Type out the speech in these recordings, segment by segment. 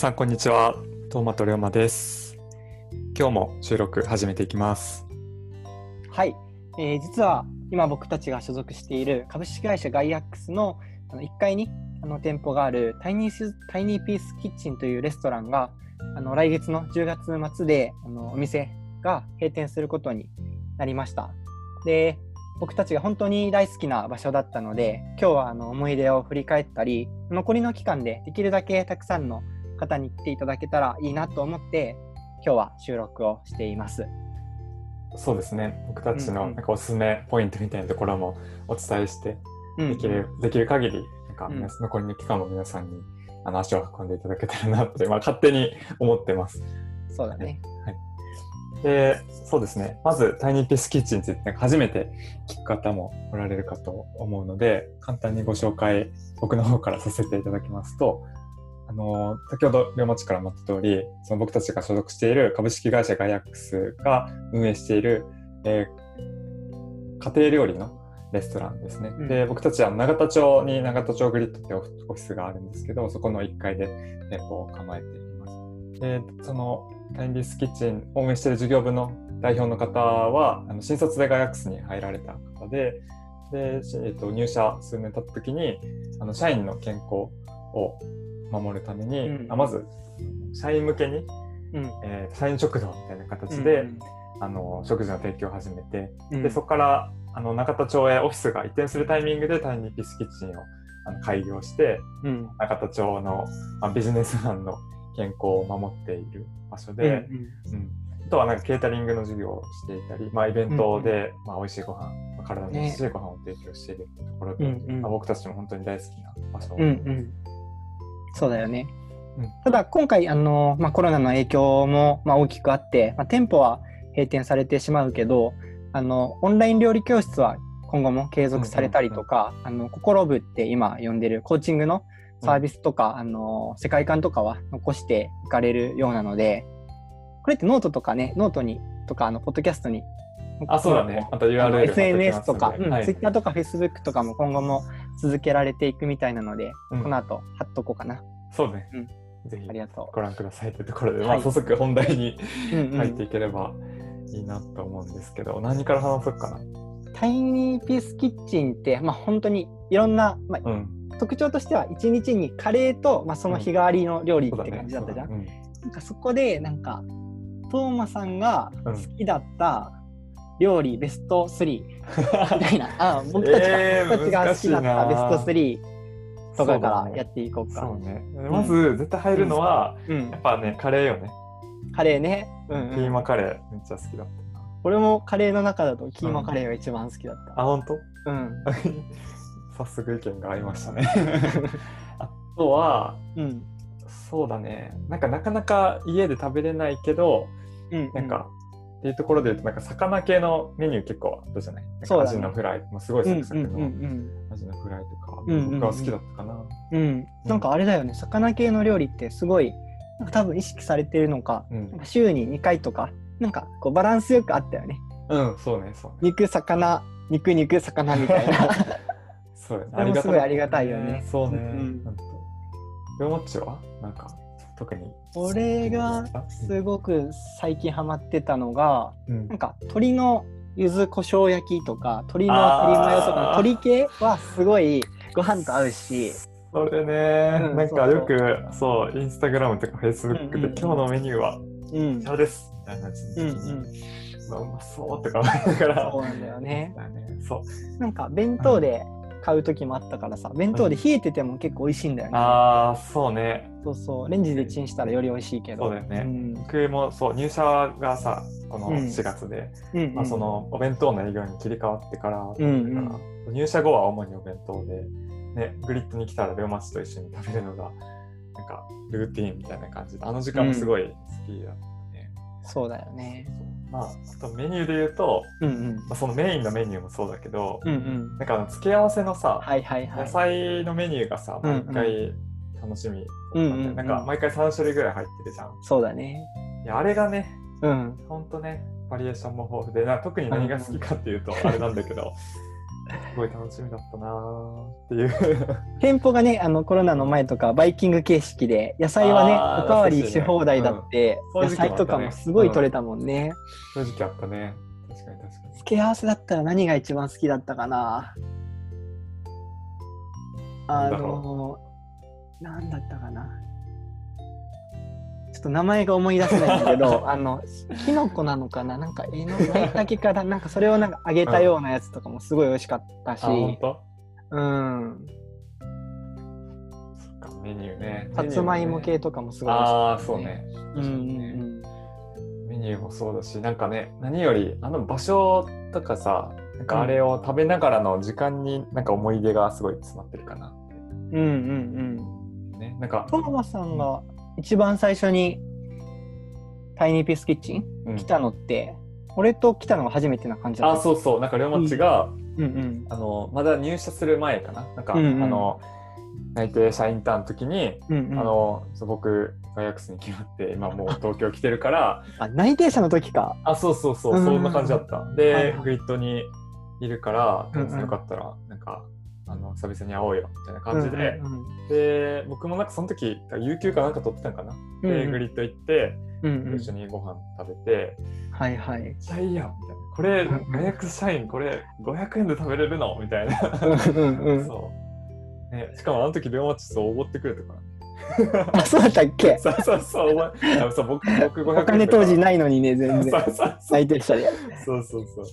さんこんにちは。トーマト龍馬です。今日も収録始めていきます。はい、えー実は今僕たちが所属している株式会社ガイアックスのあの1階にあの店舗があるタイニースタイニーピースキッチンというレストランがあの来月の10月末であのお店が閉店することになりました。で僕たちが本当に大好きな場所だったので今日はあの思い出を振り返ったり残りの期間でできるだけたくさんの方に来ていただけたらいいなと思って今日は収録をしています。そうですね。僕たちうんうんのなんかおすすめポイントみたいなところもお伝えして、うんできる、できる限り、なんかうん残りの期間も皆さんにあの足を運んでいただけたらなって、まあ、勝手に思ってます。そうだね。で、そうですね。まず、タイニーピースキッチンについて初めて聞く方もおられるかと思うので、簡単にご紹介、僕の方からさせていただきますと、あの、先ほど、両町からもあった通り、その僕たちが所属している株式会社ガイアックスが運営している、えー家庭料理のレストランですね。うんで、僕たちは永田町に永田町グリッドってオフオフィスがあるんですけど、そこの1階で店舗を構えています。で、そのタインビスキッチンを運営している事業部の代表の方は、あの新卒でガイアックスに入られた方で、で、しえっと、入社数年経った時に、あの社員の健康を守るために、うん。あまず、社員向けに、うん。えー社員食堂みたいな形で、うんあの食事の提供を始めて、うん。でそこからあの中田町へオフィスが移転するタイミングでタイニーピースキッチンをあの開業してうん。中田町の、まあ、ビジネスマンの健康を守っている場所で、うんうん。あとはなんかケータリングの授業をしていたり、まあ、イベントで、まあ、美味しいご飯、まあ体に優しいご飯を提供しているところで、うんうん。まあ、僕たちも本当に大好きな場所うんうんそうだよね。うん。ただ今回あの、まあ、コロナの影響も、まあ、大きくあって、まあ、店舗は閉店されてしまうけどあのオンライン料理教室は今後も継続されたりとか、あの心部って今呼んでるコーチングのサービスとか、あの世界観とかは残していかれるようなのでこれってノートとかねノートにとかあのポッドキャストにあそうだね。また URL SNS とか、うんはい。Twitter とか Facebook とかも今後も続けられていくみたいなので、うんこの後貼っとこうかな。そうね、うんぜひありがとご覧くださいというところで、はいまあ、早速本題にう。うんうん入っていければいいなと思うんですけど、何から話そうかな。 tiny peace kitchen って、まあ、本当にいろんな、まあ、うん。特徴としては1日にカレーと、まあ、その日替わりの料理って。感じだったじゃん。そうだなんかそこでなんかトーマさんがうん好きだった料理ベスト3 みたいな、あ僕たちが、えー僕たちが好きだったベスト3とかからやっていこうか。そうね。まず、絶対入るのは、うんやっぱね、カレーよね。カレーね。うんうんキーマカレー、めっちゃ好きだったな。俺もカレーの中だとキーマカレーが一番好きだった。あ、ほんとうん。早速意見が合いましたね。あとは、うん。そうだね。なんかなかなか家で食べれないけど、うん。なんか、っていうところで言うと、なんか魚系のメニュー結構あったじゃない？そうだねアジのフライ、まあ、すごいうんうんサクサクのうんアジのフライとか、うんうんうん僕は好きだったかな。うん。うん。なんかあれだよね、魚系の料理ってすごい、なんか多分意識されてるのか、うんなんか週に2回とか、なんかこうバランスよくあったよね。うん、そうね、そうね。肉、魚、肉、肉、魚みたいな。そう よね。ありがたいよねそうね。うんほんは？なんか、特に。俺がすごく最近ハマってたのが、うんなんか鶏の柚子胡椒焼きとか、鶏の鶏マヨとか、鶏系はすごいご飯と合うし、それね、うんなんかよく、そう、インスタグラムとかフェイスブックで、うんうん今日のメニューはうんこち。らですみたいな感じで、うんうん。まあうまそうとか思いながら。そうなんだよね。だね。そう。なんか弁当で買う時もあったからさ、弁当で冷えてても結構美味しいんだよね。ああ、そうね。そうそう、レンジでチンしたらより美味しいけど。そうだよねん僕もそう、入社がさ、このうん4月で、うんうんまあ、そのお弁当の営業に切り替わってから、うん入社後は主にお弁当で、ね、グリッドに来たら両町と一緒に食べるのが、なんかルーティーンみたいな感じで、あの時間もすごい好きだったね。そうだよね。まあ、あとメニューで言うと、うんうん。まあ、そのメインのメニューもそうだけど、うんうん。なんかあの付け合わせのさ、はいはいはい。野菜のメニューがさ、毎回楽しみなんか毎回3種類ぐらい入ってるじゃん。そうだね。いや、あれがね、うん。ほんとね、バリエーションも豊富で、な特に何が好きかっていうと、あれなんだけど、すごい楽しみだったなーっていう。店舗がね、あのコロナの前とかバイキング形式で、野菜はね、おかわりし放題だって、うん野菜とかもすごい取れたもんね。正直あったね。確かに確かに。付け合わせだったら何が一番好きだったかなあのなんだったかなちょっと名前が思い出せないんだけど あのキノコなのかな？なんかえの舞茸からなんかそれをなんか揚げたようなやつとかもすごい美味しかったし、あ、本当？うん。そっか、メニューね。さつまいも系とかもすごい美味しかああ、った、そうね。うんメニューもそうだし、なんかね、何より、あの場所とかさ、なんかあれを食べながらの時間に、なんか思い出がすごい詰まってるかな。うんうんうん。ね、なんか、トママさんが一番最初にタイニーピースキッチンうん。来たのって、俺と来たのが初めてな感じだった。あ、そうそう、なんか、両町が、うん。うん。あの、まだ入社する前かな？なんか、うんうん。あの、内定社員ターンの時に、うんうん、あの、僕、ガイアックスに決まって、今もう東京来てるから、あ内定者の時か。あ、そうそうそう、うん。そんな感じだった。はいではい、グリッドにいるから、うんうん。よかったら、なんか、あの、久々に会おうよ、みたいな感じで、うんうんで、僕もなんかその時、有給かなんか取ってたんかな？で、うんうんグリッド行って、うんうん一緒にご飯食べて、はいはいめ。っちゃいいやん、みたいな。これ、うんうんガイアックス社員、これ、500円で食べれるの？みたいな。そう。ね、しかもあの時、両町そうおごってくれたからね。あ、そうだったっけ？そうそうそう、お前、あそう僕、僕500円。お金当時ないのにね、全然。そうそうそう。そうそうそう。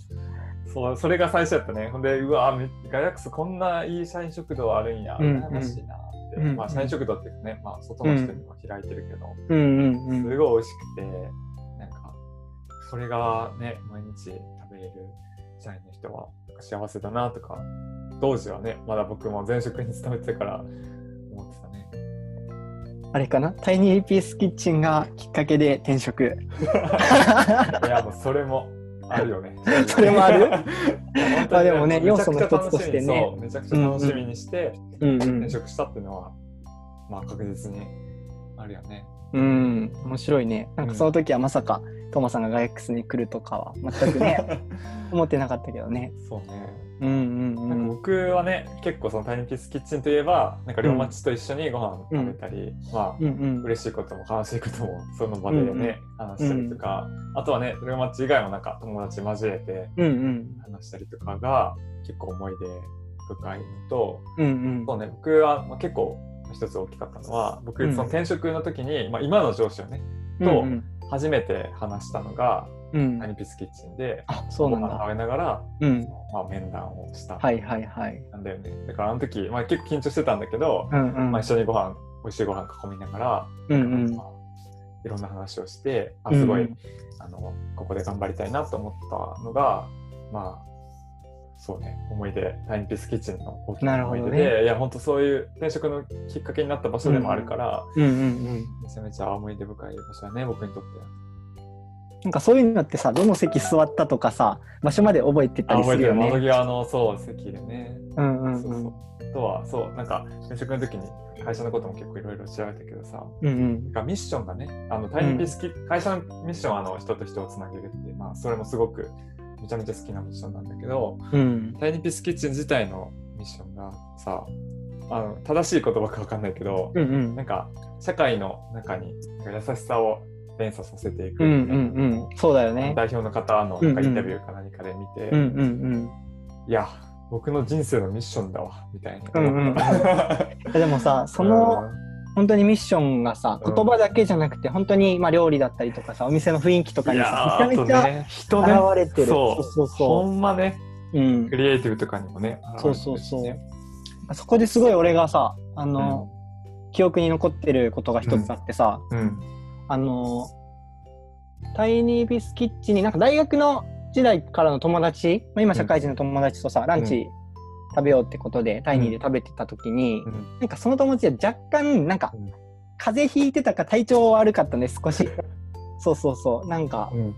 そう、それが最初やったね。ほんで、うわ、めガイアックスこんないい社員食堂あるんや。うんうん羨ましいなって。うんうんまあ、社員食堂っていうかね、まあ、外の人にも開いてるけど、うんうんうん。すごい美味しくて、なんか、それがね、毎日食べれる社員の人は幸せだなとか、当時はね、まだ僕も前職に勤めてたから思ってたね。あれかな？タイニーピースキッチンがきっかけで転職。いや、もうそれもあるよね。それもある？まあにでもね要素の一つとしてね。めちゃくちゃ楽しみにして転。職したっていうのは、まあ確実にあるよね。うん、面白いね。なんかその時はまさか、トマさんがガイエックスに来るとかは全くね、思ってなかったけどね。そうね。うんうんうなんかん。僕はね、結構そのタイニーピースキッチンといえば、なんか両町と一緒にご飯食べたり、まあ、うんうん。嬉しいことも悲しいこともその場でね、うんうん話したりとか、あとはね、両町以外もなんか友達交えてうんうん。話したりとかが結構思い出深いのと、うんうん。そうね、僕はまあ結構一つ大きかったのは、僕うんその転職の時に、まあ、今の上司をね、とうんうん初めて話したのが、うんニーピースキッチンで、あ、そうなんだ。食べながら、うん。まあ、面談をしたはいはいはい。なんだよね。だからあの時、まあ、結構緊張してたんだけど、うんうん。まあ、一緒にご飯、美味しいご飯囲みながら、うんうんまあいろんな話をして、あすごい、うんあの、ここで頑張りたいなと思ったのが、まあ、そうね、思い出、タイニーピースキッチンの大きな思い出で、なるほどいや、本当そういう転職のきっかけになった場所でもあるから、うんうんうん。めちゃめちゃ思い出深い場所だね、僕にとっては。なんかそういうのってさ、どの席座ったとかさ、場所まで覚えてたあ、りするよ覚えてる、窓ね。際の、そう、席でね。うんうんそうそう。あとは、そう、なんか、転職の時に会社のことも結構いろいろ調べたけどさ、うんうんミッションがね、あのタイニーピースキ、会社のミッションはあの人と人をつなげるって、まあ、それもすごくめちゃめちゃ好きなミッションなんだけど、うんタイニーピースキッチン自体のミッションがさ、あの正しい言葉かわかんないけど、うんうんなんか社会の中に優しさを連鎖させていくうんうみたいな、んうん。そうだよね。代表の方のなんかインタビューか何かで見て、うんうんいや、僕の人生のミッションだわ、みたいなうん。うん。でもさ、その、本当にミッションがさ、うん。言葉だけじゃなくて、本当にまあ料理だったりとかさ、お店の雰囲気とかにさ、ーめちゃめちゃね、人ね、現れてる。そう。そうそほんまね、う。うん。ク。リエイティブとかにもね、そうそうそう。そこですごい俺がさ、あの、記憶に残ってることが一つあってさ、うん、あの、タイニービスキッチンになんか大学の時代からの友達、まあ、今社会人の友達とさ、ランチ食べようってことで、タイニーで食べてた時に、うんなんかその友達は若干、なんかうん、風邪ひいてたか体調悪かったね、少し。そうそうそう。なんか、うん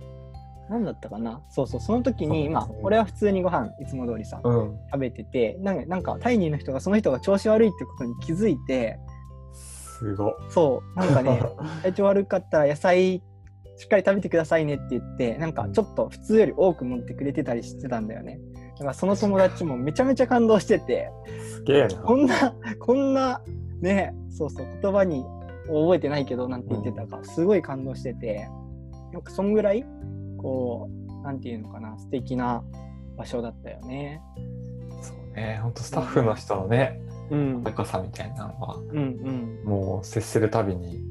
なんだったかな？そうそう。その時に、うんまあ、俺は普通にご飯、いつも通りさ、うん、食べてて、なんか、なんかタイニーの人がその人が調子悪いってことに気づいて、すごっ。そう、なんかね、体調悪かったら野菜しっかり食べてくださいねって言って、なんかちょっと普通より多く持ってくれてたりしてたんだよね。からその友達もめちゃめちゃ感動してて、すげえな。こんな、こんな、ね、そうそう、言葉に覚えてないけど、なんて言ってたか、すごい感動してて、なんかそんぐらい、こう、なんていうのかな、素敵な場所だったよね。そうね、本当スタッフの人のね、うん。高さみたいなのは、うんうん。もう接するたびに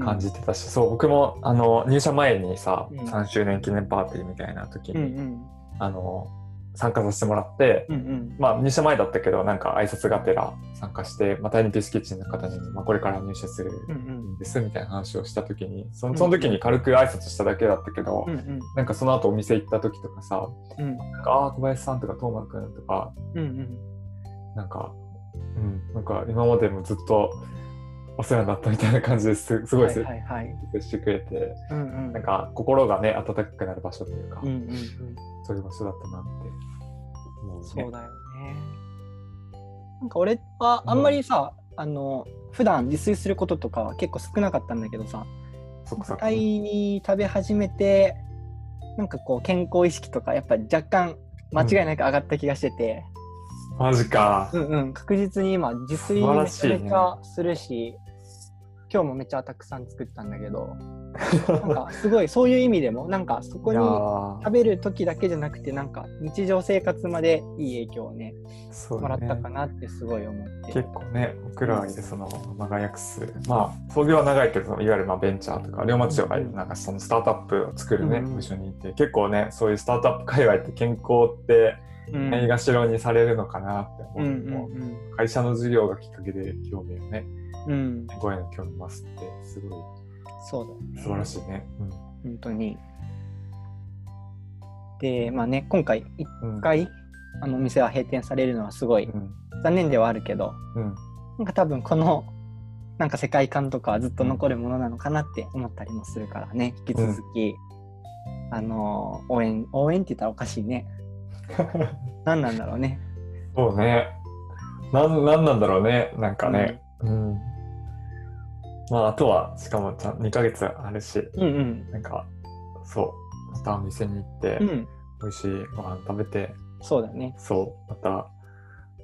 感じてたし、そう、僕もあの入社前にさ、うん3周年記念パーティーみたいな時うんうに、ん。あの、参加させてもらって、うんうん。まあ入社前だったけど、なんか挨拶がてら参加して、まあ、タイニーピースキッチンの方に、まあ、これから入社するうんですみたいな話をした時に、そのその時に軽く挨拶しただけだったけど、うんうん。なんかその後お店行った時とかさ、うん。なんかああ、小林さんとか、トーマくんとか、うんうん。なんか、うん、なんか今までもずっとお世話になったみたいな感じですすごいはい接はいはい。してくれて、うんうん。なんか心がね、温かくなる場所というか、うんうんうん。そういう場所だったなって思うね。そうだよね。なんか俺はあんまりさ、あの普段自炊することとかは結構少なかったんだけどさ、そっかそっかタイに食べ始めて、なんかこう健康意識とかやっぱり若干間違いなく上がった気がしてて、マジか。うん、うん確実に今自炊めちゃめちゃするし、今日もめっちゃたくさん作ったんだけど、なんかすごいそういう意味でもなんかそこにー。食べる時だけじゃなくてなんか日常生活までいい影響をねそうもらったかね。なってすごい思って。結構ね、僕らがいるそのマガヤックス、まあ、創業は長いけど、いわゆるまあベンチャーとか、龍馬町がなんかそのスタートアップを作るね、うん。部署にいて、結構ね、そういうスタートアップ界隈って健康って、うん。ないがしろにされるのかなって思う会社の授業がきっかけで興味をね、うんうん、健康への興味増すって、すごいそうだよね。素晴らしいね。本当に。で、まあね、今回一うん。回、あの店は閉店されるのはすごいうん。残念ではあるけど、うん。なんか多分このなんか世界観とかはずっと残るものなのかなって思ったりもするからね、引き続き、あのー応援、応援って言ったらおかしいね。何なんだろうね。そうね。なん、なんなんだろうね。なんかね。うん。まあ、あとは、しかもちゃん2ヶ月あるし、うんうん。なんか、そう、またお店に行って、うん、美味しいご飯食べて、そうだね。そう、また、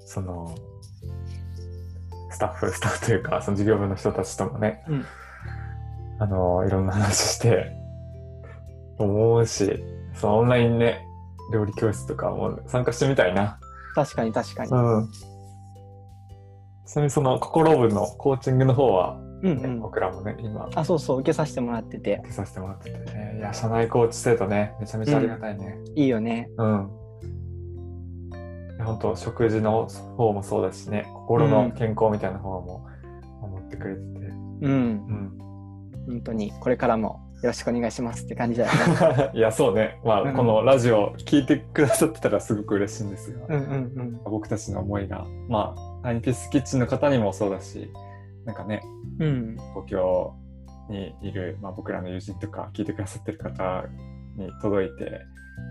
その、スタッフ、スタッフというか、その事業部の人たちともね、うんあの、いろんな話して、思うし、そのオンラインね、料理教室とかも参加してみたいな。確かに確かに。うん。ちなみにその心部のコーチングの方は、ねうんうん。僕らもね、今、あ、そうそう、受けさせてもらってて受、けさせてもらっててね、いや、社内コーチ制度ね、めちゃめちゃありがたいね。いいよね。うん。本当食事の方もそうだしね、心の健康みたいな方も守ってくれてて、うん。うん。本当に、これからもよろしくお願いしますって感じだよね。いや、そうね。まあ、うんこのラジオ聞いてくださってたらすごく嬉しいんですが、うんうん僕たちの思いが、まあ、タイピースキッチンの方にもそうだし、なんかね、うん。うん。東京にいる、まあ、僕らの友人とか聞いてくださってる方に届いて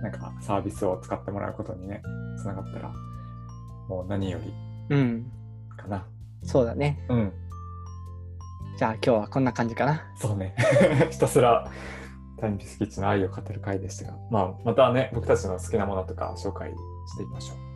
なんかサービスを使ってもらうことにねつながったらもう何よりうん。かなそうだね。うんじゃあ今日はこんな感じかな。そうね ひたすらタイムピスキッチンの愛を語る回でしたが、まあ、またね僕たちの好きなものとか紹介していきましょう